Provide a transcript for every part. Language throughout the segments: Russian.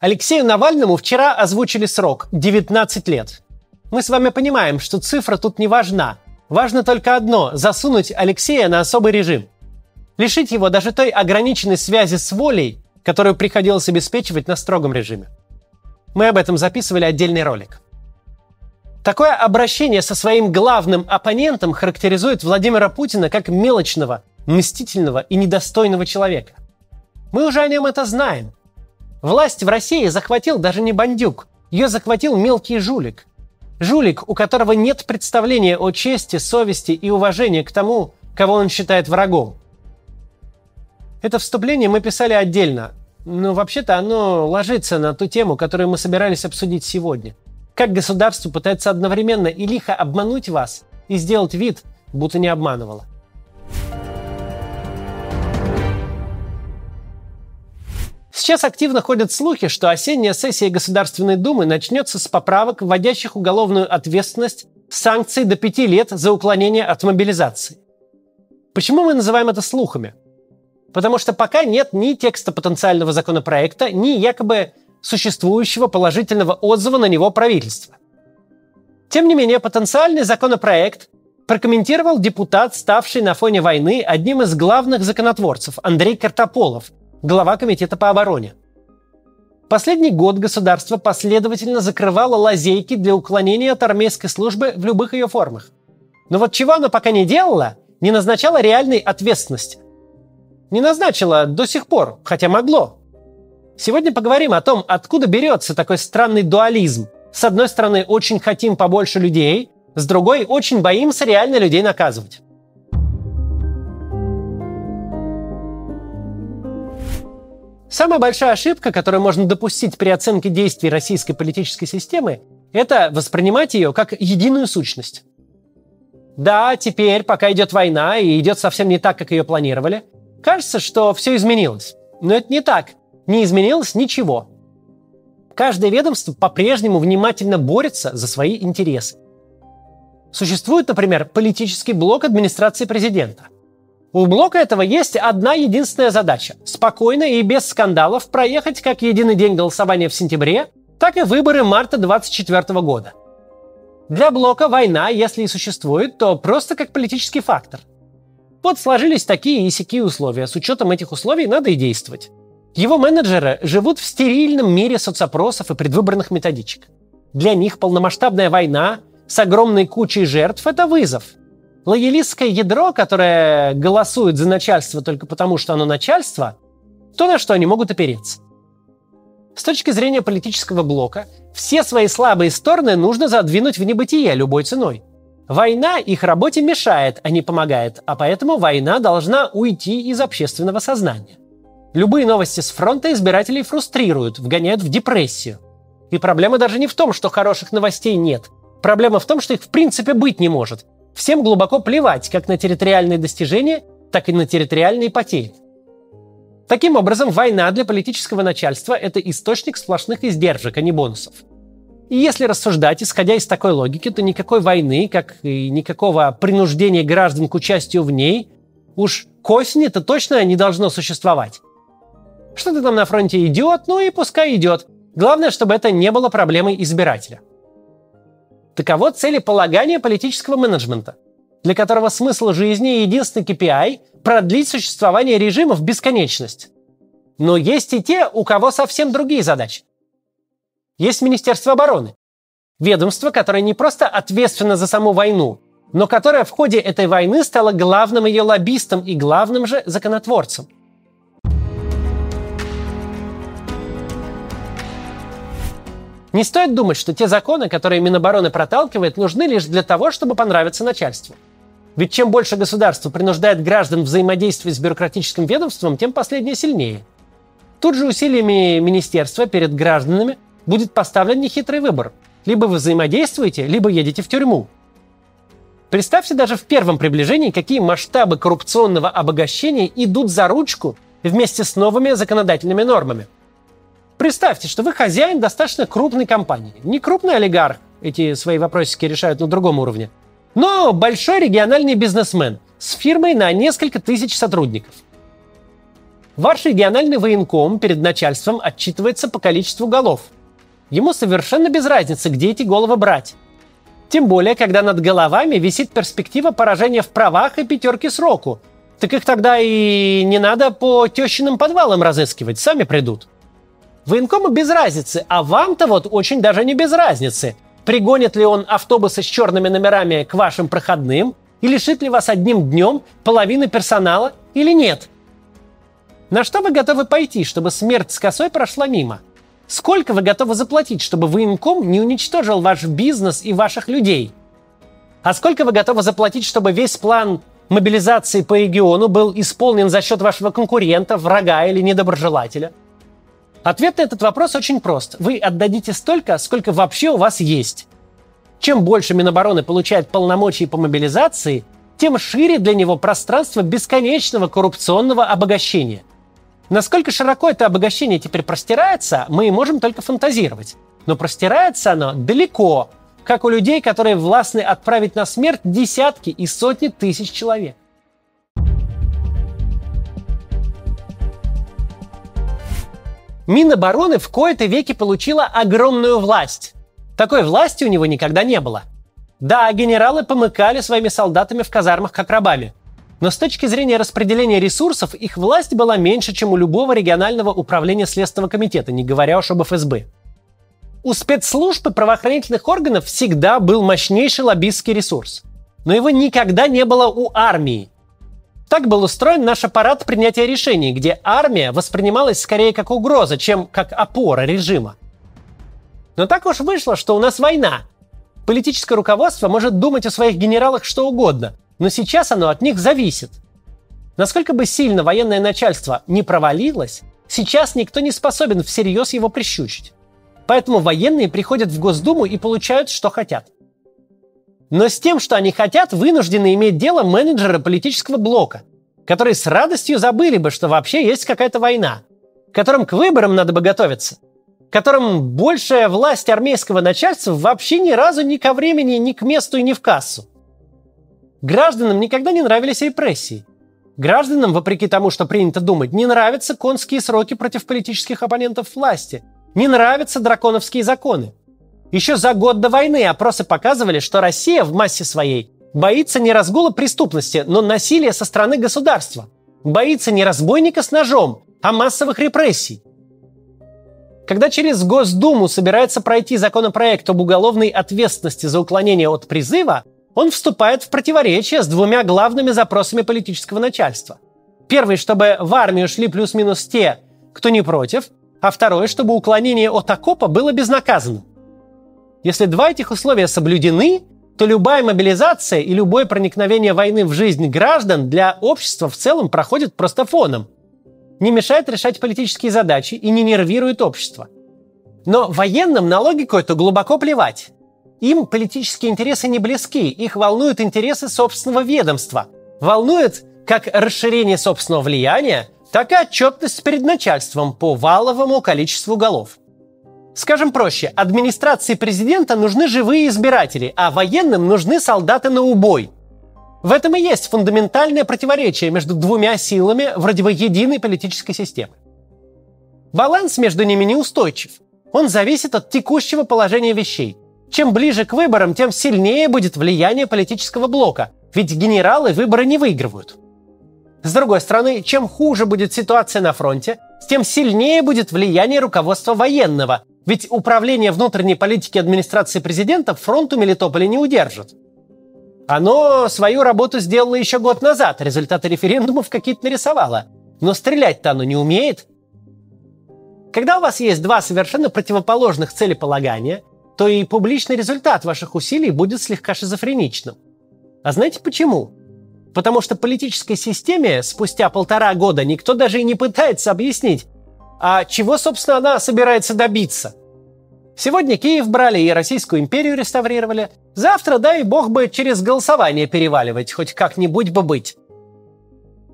Алексею Навальному вчера озвучили срок – 19 лет. Мы с вами понимаем, что цифра тут не важна. Важно только одно – засунуть Алексея на особый режим. Лишить его даже той ограниченной связи с волей, которую приходилось обеспечивать на строгом режиме. Мы об этом записывали отдельный ролик. Такое обращение со своим главным оппонентом характеризует Владимира Путина как мелочного, мстительного и недостойного человека. Мы уже о нем это знаем. Власть в России захватил даже не бандюк, ее захватил мелкий жулик. Жулик, у которого нет представления о чести, совести и уважении к тому, кого он считает врагом. Это вступление мы писали отдельно, но вообще-то оно ложится на ту тему, которую мы собирались обсудить сегодня. Как государство пытается одновременно и лихо обмануть вас и сделать вид, будто не обманывало. Сейчас активно ходят слухи, что осенняя сессия Государственной Думы начнется с поправок, вводящих уголовную ответственность санкций до пяти лет за уклонение от мобилизации. Почему мы называем это слухами? Потому что пока нет ни текста потенциального законопроекта, ни якобы существующего положительного отзыва на него правительства. Тем не менее, потенциальный законопроект прокомментировал депутат, ставший на фоне войны одним из главных законотворцев Андрей Картополов, глава Комитета по обороне. Последний год государство последовательно закрывало лазейки для уклонения от армейской службы в любых ее формах. Но вот чего оно пока не делало, не назначало реальной ответственности. Не назначило до сих пор, хотя могло. Сегодня поговорим о том, откуда берется такой странный дуализм. С одной стороны, очень хотим побольше людей, с другой, очень боимся реально людей наказывать. Самая большая ошибка, которую можно допустить при оценке действий российской политической системы, это воспринимать ее как единую сущность. Да, теперь, пока идет война и идет совсем не так, как ее планировали, кажется, что все изменилось. Но это не так. Не изменилось ничего. Каждое ведомство по-прежнему внимательно борется за свои интересы. Существует, например, политический блок администрации президента – у блока этого есть одна единственная задача – спокойно и без скандалов проехать как единый день голосования в сентябре, так и выборы марта 2024 года. Для блока война, если и существует, то просто как политический фактор. Вот сложились такие и сякие условия. С учетом этих условий надо и действовать. Его менеджеры живут в стерильном мире соцопросов и предвыборных методичек. Для них полномасштабная война с огромной кучей жертв – это вызов – лоялистское ядро, которое голосует за начальство только потому, что оно начальство, то, на что они могут опереться. С точки зрения политического блока, все свои слабые стороны нужно задвинуть в небытие любой ценой. Война их работе мешает, а не помогает, а поэтому война должна уйти из общественного сознания. Любые новости с фронта избирателей фрустрируют, вгоняют в депрессию. И проблема даже не в том, что хороших новостей нет. Проблема в том, что их в принципе быть не может, Всем глубоко плевать как на территориальные достижения, так и на территориальные потери. Таким образом, война для политического начальства – это источник сплошных издержек, а не бонусов. И если рассуждать, исходя из такой логики, то никакой войны, как и никакого принуждения граждан к участию в ней, уж к осени-то точно не должно существовать. Что-то там на фронте идет, ну и пускай идет. Главное, чтобы это не было проблемой избирателя. Таково целеполагание политического менеджмента, для которого смысл жизни и единственный KPI – продлить существование режима в бесконечность. Но есть и те, у кого совсем другие задачи. Есть Министерство обороны. Ведомство, которое не просто ответственно за саму войну, но которое в ходе этой войны стало главным ее лоббистом и главным же законотворцем – Не стоит думать, что те законы, которые Минобороны проталкивает, нужны лишь для того, чтобы понравиться начальству. Ведь чем больше государство принуждает граждан взаимодействовать с бюрократическим ведомством, тем последнее сильнее. Тут же усилиями министерства перед гражданами будет поставлен нехитрый выбор. Либо вы взаимодействуете, либо едете в тюрьму. Представьте даже в первом приближении, какие масштабы коррупционного обогащения идут за ручку вместе с новыми законодательными нормами – Представьте, что вы хозяин достаточно крупной компании. Не крупный олигарх, эти свои вопросики решают на другом уровне, но большой региональный бизнесмен с фирмой на несколько тысяч сотрудников. Ваш региональный военком перед начальством отчитывается по количеству голов. Ему совершенно без разницы, где эти головы брать. Тем более, когда над головами висит перспектива поражения в правах и пятерки сроку. Так их тогда и не надо по тещиным подвалам разыскивать, сами придут. Военкому без разницы, а вам-то вот очень даже не без разницы. Пригонит ли он автобусы с черными номерами к вашим проходным и лишит ли вас одним днем половины персонала или нет? На что вы готовы пойти, чтобы смерть с косой прошла мимо? Сколько вы готовы заплатить, чтобы военком не уничтожил ваш бизнес и ваших людей? А сколько вы готовы заплатить, чтобы весь план мобилизации по региону был исполнен за счет вашего конкурента, врага или недоброжелателя? Ответ на этот вопрос очень прост. Вы отдадите столько, сколько вообще у вас есть. Чем больше Минобороны получает полномочий по мобилизации, тем шире для него пространство бесконечного коррупционного обогащения. Насколько широко это обогащение теперь простирается, мы можем только фантазировать. Но простирается оно далеко, как у людей, которые властны отправить на смерть десятки и сотни тысяч человек. Минобороны в кои-то веке получила огромную власть. Такой власти у него никогда не было. Да, генералы помыкали своими солдатами в казармах как рабами. Но с точки зрения распределения ресурсов, их власть была меньше, чем у любого регионального управления Следственного комитета, не говоря уж об ФСБ. У спецслужб и правоохранительных органов всегда был мощнейший лоббистский ресурс. Но его никогда не было у армии. Так был устроен наш аппарат принятия решений, где армия воспринималась скорее как угроза, чем как опора режима. Но так уж вышло, что у нас война. Политическое руководство может думать о своих генералах что угодно, но сейчас оно от них зависит. Насколько бы сильно военное начальство не провалилось, сейчас никто не способен всерьез его прищучить. Поэтому военные приходят в Госдуму и получают, что хотят. Но с тем, что они хотят, вынуждены иметь дело менеджеры политического блока, которые с радостью забыли бы, что вообще есть какая-то война, которым к выборам надо бы готовиться, которым большая власть армейского начальства вообще ни разу ни ко времени, ни к месту и ни в кассу. Гражданам никогда не нравились репрессии. Гражданам, вопреки тому, что принято думать, не нравятся конские сроки против политических оппонентов власти. Не нравятся драконовские законы. Еще за год до войны опросы показывали, что Россия в массе своей боится не разгула преступности, но насилия со стороны государства. Боится не разбойника с ножом, а массовых репрессий. Когда через Госдуму собирается пройти законопроект об уголовной ответственности за уклонение от призыва, он вступает в противоречие с двумя главными запросами политического начальства. Первый, чтобы в армию шли плюс-минус те, кто не против, а второй, чтобы уклонение от окопа было безнаказанным. Если два этих условия соблюдены, то любая мобилизация и любое проникновение войны в жизнь граждан для общества в целом проходит просто фоном. Не мешает решать политические задачи и не нервирует общество. Но военным на логику это глубоко плевать. Им политические интересы не близки, их волнуют интересы собственного ведомства. Волнует как расширение собственного влияния, так и отчетность перед начальством по валовому количеству голов. Скажем проще, администрации президента нужны живые избиратели, а военным нужны солдаты на убой. В этом и есть фундаментальное противоречие между двумя силами вроде бы единой политической системы. Баланс между ними неустойчив. Он зависит от текущего положения вещей. Чем ближе к выборам, тем сильнее будет влияние политического блока, ведь генералы выборы не выигрывают. С другой стороны, чем хуже будет ситуация на фронте, тем сильнее будет влияние руководства военного, ведь управление внутренней политики администрации президента фронту Мелитополя не удержит. Оно свою работу сделало еще год назад, результаты референдумов какие-то нарисовало. Но стрелять-то оно не умеет. Когда у вас есть два совершенно противоположных целеполагания, то и публичный результат ваших усилий будет слегка шизофреничным. А знаете почему? Потому что политической системе спустя полтора года никто даже и не пытается объяснить, а чего, собственно, она собирается добиться? Сегодня Киев брали и Российскую империю реставрировали. Завтра, дай бог бы, через голосование переваливать, хоть как-нибудь бы быть.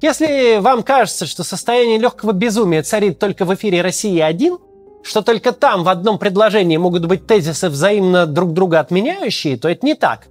Если вам кажется, что состояние легкого безумия царит только в эфире «Россия-1», что только там в одном предложении могут быть тезисы взаимно друг друга отменяющие, то это не так.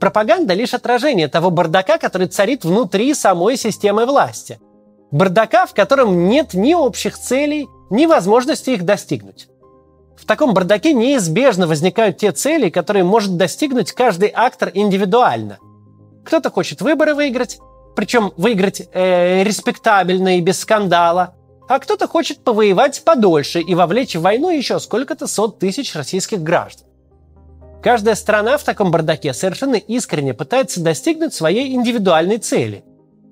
Пропаганда – лишь отражение того бардака, который царит внутри самой системы власти – Бардака, в котором нет ни общих целей, ни возможности их достигнуть. В таком бардаке неизбежно возникают те цели, которые может достигнуть каждый актор индивидуально. Кто-то хочет выборы выиграть, причем выиграть э, респектабельно и без скандала, а кто-то хочет повоевать подольше и вовлечь в войну еще сколько-то сот тысяч российских граждан. Каждая страна в таком бардаке совершенно искренне пытается достигнуть своей индивидуальной цели,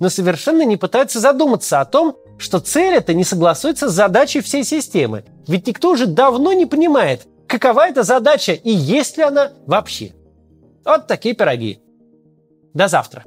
но совершенно не пытается задуматься о том, что цель эта не согласуется с задачей всей системы. Ведь никто уже давно не понимает, какова эта задача и есть ли она вообще. Вот такие пироги. До завтра.